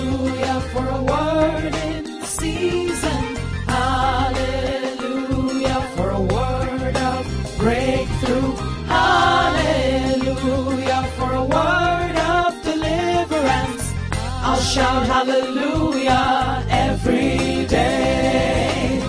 Hallelujah for a word in season. Hallelujah for a word of breakthrough. Hallelujah for a word of deliverance. I'll shout hallelujah every day.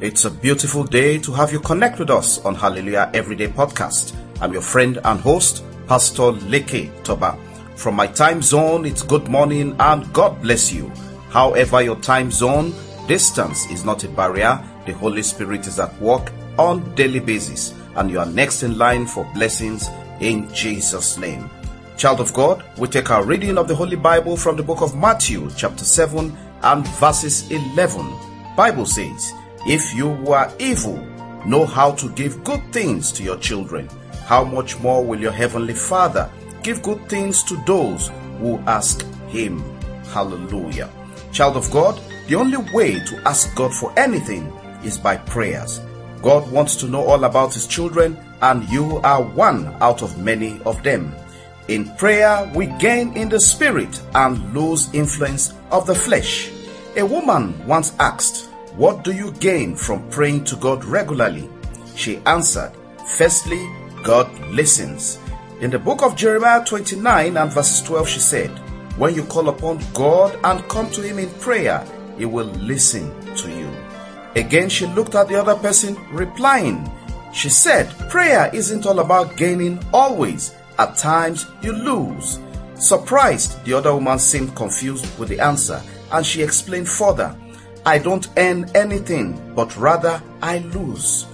It's a beautiful day to have you connect with us on Hallelujah Everyday Podcast. I'm your friend and host, Pastor Leke Toba. From my time zone, it's good morning and God bless you. However, your time zone, distance is not a barrier. The Holy Spirit is at work on daily basis and you are next in line for blessings in Jesus' name. Child of God, we take our reading of the Holy Bible from the book of Matthew, chapter 7 and verses 11. Bible says, If you were evil, know how to give good things to your children, how much more will your heavenly Father give good things to those who ask him? Hallelujah. Child of God, the only way to ask God for anything is by prayers. God wants to know all about his children, and you are one out of many of them. In prayer, we gain in the spirit and lose influence of the flesh. A woman once asked, What do you gain from praying to God regularly? She answered, Firstly, God listens. In the book of Jeremiah 29 and verse 12, she said, When you call upon God and come to Him in prayer, He will listen to you. Again, she looked at the other person, replying, She said, Prayer isn't all about gaining always. At times, you lose. Surprised, the other woman seemed confused with the answer, and she explained further, I don't earn anything, but rather I lose.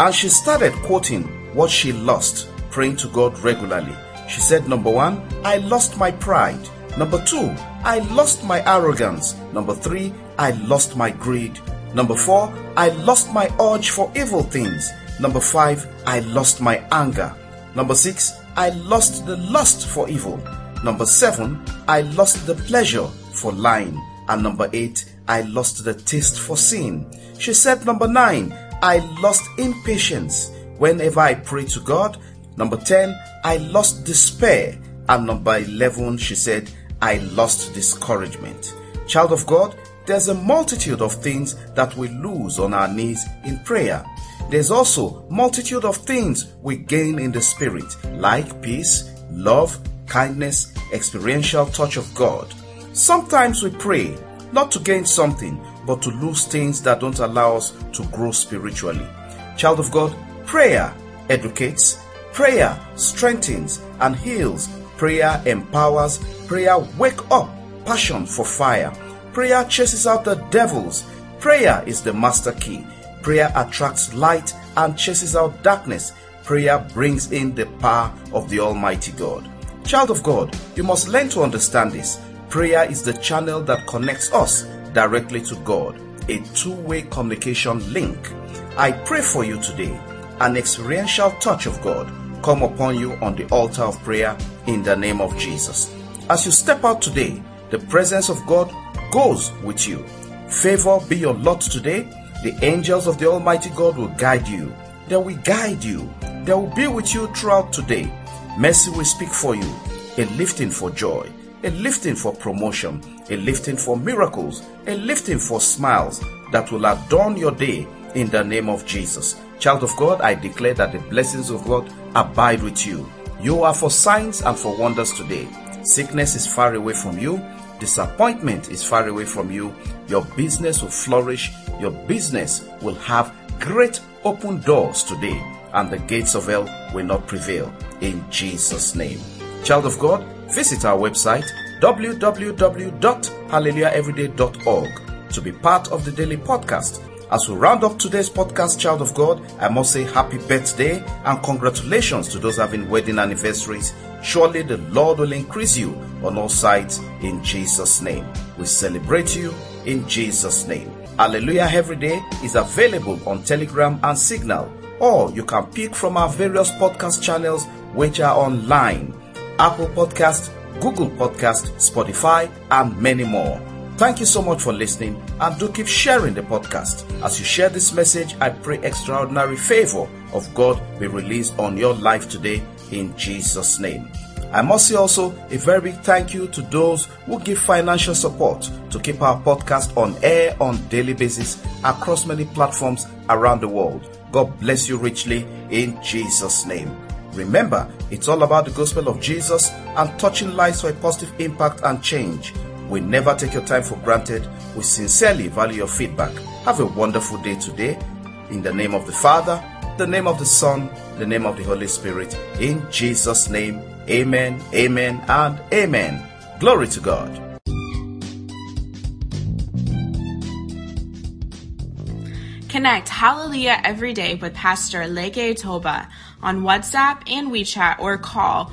And she started quoting what she lost, praying to God regularly. She said, Number one, I lost my pride. Number two, I lost my arrogance. Number three, I lost my greed. Number four, I lost my urge for evil things. Number five, I lost my anger. Number six, I lost the lust for evil. Number seven, I lost the pleasure for lying. And number eight, I lost the taste for sin. She said, Number nine, I lost impatience whenever I pray to God. Number 10, I lost despair. And number 11, she said, I lost discouragement. Child of God, there's a multitude of things that we lose on our knees in prayer. There's also multitude of things we gain in the spirit, like peace, love, kindness, experiential touch of God. Sometimes we pray not to gain something, but to lose things that don't allow us to grow spiritually. Child of God, prayer educates, prayer strengthens and heals, prayer empowers, prayer wake up. Passion for fire, prayer chases out the devils, prayer is the master key, prayer attracts light and chases out darkness, prayer brings in the power of the Almighty God. Child of God, you must learn to understand this. Prayer is the channel that connects us directly to God, a two way communication link. I pray for you today, an experiential touch of God come upon you on the altar of prayer in the name of Jesus. As you step out today, the presence of God goes with you. Favor be your lot today. The angels of the Almighty God will guide you. They will guide you. They will be with you throughout today. Mercy will speak for you. A lifting for joy a lifting for promotion, a lifting for miracles, a lifting for smiles that will adorn your day in the name of Jesus. Child of God, I declare that the blessings of God abide with you. You are for signs and for wonders today. Sickness is far away from you. Disappointment is far away from you. Your business will flourish. Your business will have great open doors today, and the gates of hell will not prevail. In Jesus' name. Child of God, visit our website www.hallelujaheveryday.org to be part of the daily podcast. As we round up today's podcast, child of God, I must say happy birthday and congratulations to those having wedding anniversaries. Surely the Lord will increase you on all sides in Jesus' name. We celebrate you in Jesus' name. Hallelujah Every Day is available on Telegram and Signal, or you can pick from our various podcast channels which are online Apple Podcast, Google Podcast, Spotify, and many more. Thank you so much for listening and do keep sharing the podcast. As you share this message, I pray extraordinary favor of God be released on your life today in Jesus' name. I must say also a very big thank you to those who give financial support to keep our podcast on air on daily basis across many platforms around the world. God bless you richly in Jesus' name. Remember, it's all about the gospel of Jesus and touching lives for a positive impact and change. We never take your time for granted. We sincerely value your feedback. Have a wonderful day today. In the name of the Father, the name of the Son, the name of the Holy Spirit. In Jesus' name, amen, amen, and amen. Glory to God. Connect Hallelujah every day with Pastor Leke Toba on WhatsApp and WeChat or call